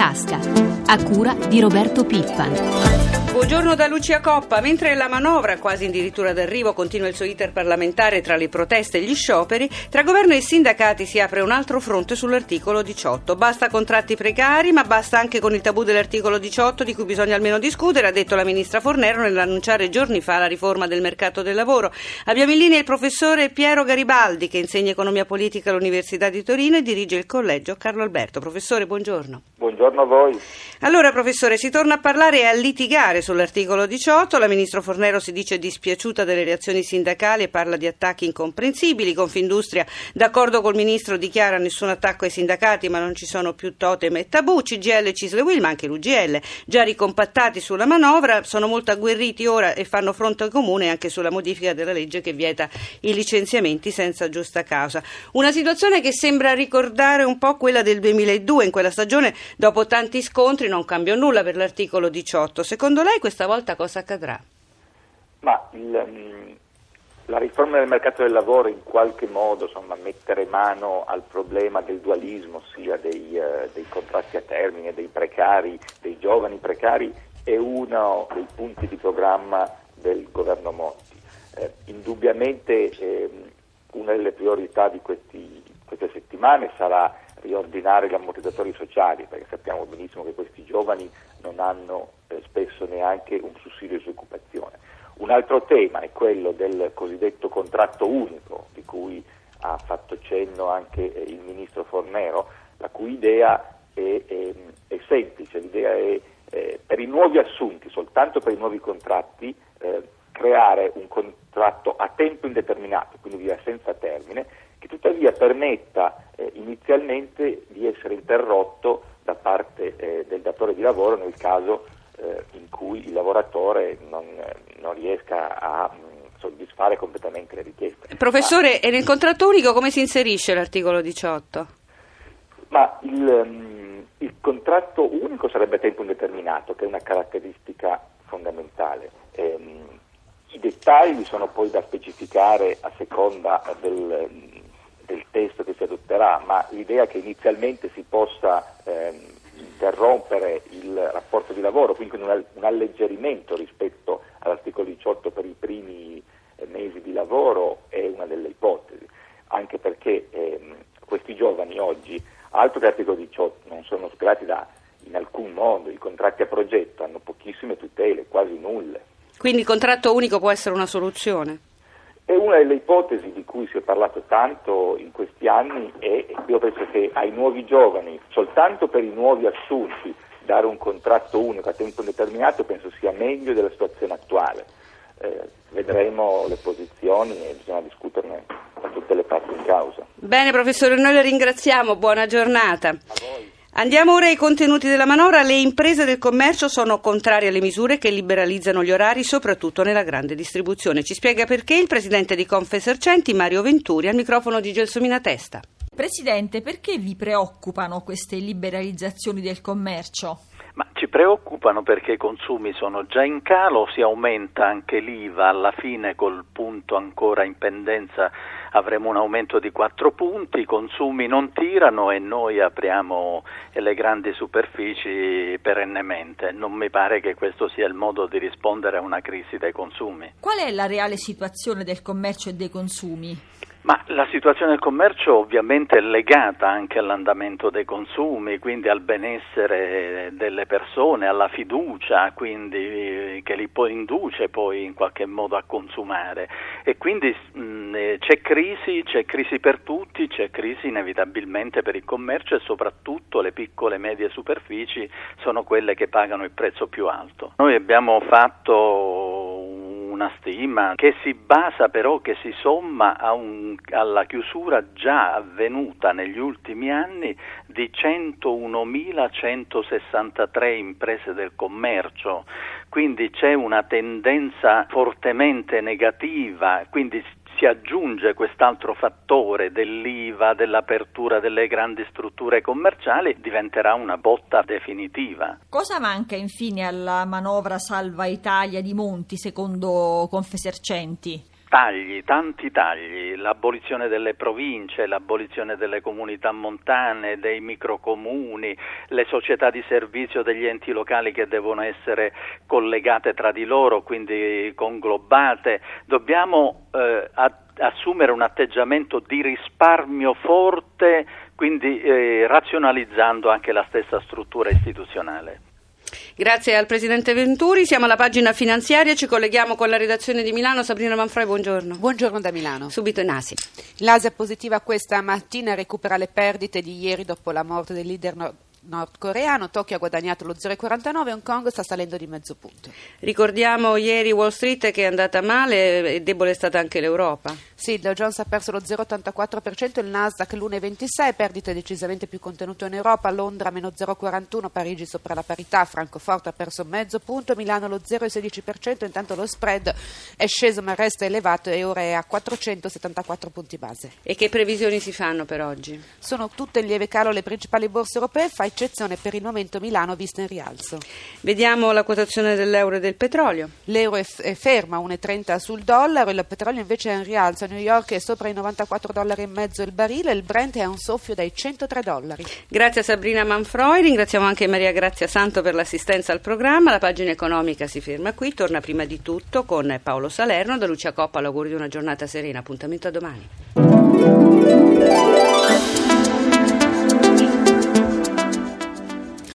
tasca, a cura di Roberto Pippan. Buongiorno da Lucia Coppa. Mentre la manovra, quasi addirittura d'arrivo, continua il suo iter parlamentare tra le proteste e gli scioperi, tra governo e sindacati si apre un altro fronte sull'articolo 18. Basta contratti precari, ma basta anche con il tabù dell'articolo 18 di cui bisogna almeno discutere, ha detto la ministra Fornero nell'annunciare giorni fa la riforma del mercato del lavoro. Abbiamo in linea il professore Piero Garibaldi che insegna economia politica all'Università di Torino e dirige il collegio Carlo Alberto. Professore, buongiorno. Buongiorno a voi. Allora, professore, si torna a parlare e a litigare sull'articolo 18. La ministra Fornero si dice dispiaciuta delle reazioni sindacali e parla di attacchi incomprensibili. Confindustria, d'accordo col ministro, dichiara nessun attacco ai sindacati, ma non ci sono più totem e tabù. CGL, Cisle Will, ma anche l'UGL, già ricompattati sulla manovra, sono molto agguerriti ora e fanno fronte comune anche sulla modifica della legge che vieta i licenziamenti senza giusta causa. Una situazione che sembra ricordare un po' quella del 2002, in quella stagione Dopo tanti scontri non cambiò nulla per l'articolo 18. Secondo lei questa volta cosa accadrà? Ma il, mm, la riforma del mercato del lavoro in qualche modo insomma, mettere mano al problema del dualismo, sia dei, uh, dei, contratti a termine, dei precari, dei giovani precari, è uno dei punti di programma del governo Monti. Eh, indubbiamente eh, una delle priorità di questi, queste settimane sarà riordinare gli ammortizzatori sociali, perché sappiamo benissimo che questi giovani non hanno eh, spesso neanche un sussidio di disoccupazione. Un altro tema è quello del cosiddetto contratto unico, di cui ha fatto cenno anche eh, il ministro Fornero, la cui idea è, è, è semplice, l'idea è eh, per i nuovi assunti, soltanto per i nuovi contratti, eh, creare un contratto a tempo indeterminato, quindi via senza termine, che tuttavia permetta eh, inizialmente di essere interrotto da parte eh, del datore di lavoro nel caso eh, in cui il lavoratore non, non riesca a mm, soddisfare completamente le richieste. Professore, Ma, e nel contratto unico come si inserisce l'articolo 18? Ma il, um, il contratto unico sarebbe a tempo indeterminato, che è una caratteristica fondamentale. Ehm, I dettagli sono poi da specificare a seconda del, del testo che si adotterà, ma l'idea che inizialmente si possa ehm, interrompere il rapporto di lavoro, quindi un, alleggerimento rispetto all'articolo 18 per i primi eh, mesi di lavoro è una delle ipotesi, anche perché ehm, questi giovani oggi, altro che l'articolo 18, non sono sgrati da in alcun modo, i contratti a progetto hanno pochissime tutele, quasi nulle. Quindi il contratto unico può essere una soluzione? È una delle ipotesi di cui si è parlato tanto in questi anni e io penso che ai nuovi giovani, soltanto per i nuovi assunti, dare un contratto unico a tempo indeterminato penso sia meglio della situazione attuale. Eh, vedremo le posizioni e bisogna discuterne da tutte le parti in causa. Bene professore, noi la ringraziamo, buona giornata. Andiamo ora ai contenuti della manovra. Le imprese del commercio sono contrarie alle misure che liberalizzano gli orari, soprattutto nella grande distribuzione. Ci spiega perché il presidente di Confesercenti, Mario Venturi, al microfono di Gelsomina Testa. Presidente, perché vi preoccupano queste liberalizzazioni del commercio? Ma ci preoccupano perché i consumi sono già in calo, si aumenta anche l'IVA, alla fine col punto ancora in pendenza avremo un aumento di 4 punti, i consumi non tirano e noi apriamo le grandi superfici perennemente. Non mi pare che questo sia il modo di rispondere a una crisi dei consumi. Qual è la reale situazione del commercio e dei consumi? Ma la situazione del commercio ovviamente è legata anche all'andamento dei consumi, quindi al benessere delle persone, alla fiducia, quindi che li poi induce poi in qualche modo a consumare. E quindi mh, eh, c'è crisi, c'è crisi per tutti, c'è crisi inevitabilmente per il commercio e soprattutto le piccole e medie superfici sono quelle che pagano il prezzo più alto. Noi abbiamo fatto una stima che si basa però, che si somma un, alla chiusura già avvenuta negli ultimi anni di 101.163 imprese del commercio, quindi c'è una tendenza fortemente negativa, quindi si aggiunge quest'altro fattore dell'IVA, dell'apertura delle grandi strutture commerciali, diventerà una botta definitiva. Cosa manca infine alla manovra Salva Italia di Monti secondo Confesercenti? Tagli, tanti tagli, l'abolizione delle province, l'abolizione delle comunità montane, dei microcomuni, le società di servizio degli enti locali che devono essere collegate tra di loro, quindi conglobate. Dobbiamo eh, assumere un atteggiamento di risparmio forte, quindi eh, razionalizzando anche la stessa struttura istituzionale. Grazie al Presidente Venturi, siamo alla pagina finanziaria, ci colleghiamo con la redazione di Milano. Sabrina Manfroi, buongiorno. Buongiorno da Milano. Subito in Asia. L'Asia positiva questa mattina recupera le perdite di ieri dopo la morte del leader nord nordcoreano. Tokyo ha guadagnato lo 0,49, Hong Kong sta salendo di mezzo punto. Ricordiamo ieri Wall Street che è andata male e debole è stata anche l'Europa. Sì, il Dow Jones ha perso lo 0,84%, il Nasdaq l'1,26%, perdite decisamente più contenute in Europa, Londra meno 0,41%, Parigi sopra la parità, Francoforte ha perso mezzo punto, Milano lo 0,16%, intanto lo spread è sceso ma resta elevato e ora è a 474 punti base. E che previsioni si fanno per oggi? Sono tutte in lieve calo le principali borse europee, fa eccezione per il momento Milano vista in rialzo. Vediamo la quotazione dell'euro e del petrolio. L'euro è, f- è ferma, 1,30 sul dollaro, il petrolio invece è in rialzo. A New York è sopra i 94 dollari e mezzo il barile, il Brent è a un soffio dai 103 dollari. Grazie a Sabrina Manfroi, ringraziamo anche Maria Grazia Santo per l'assistenza al programma. La pagina economica si ferma qui, torna prima di tutto con Paolo Salerno, da Lucia Coppa l'augurio di una giornata serena. Appuntamento a domani.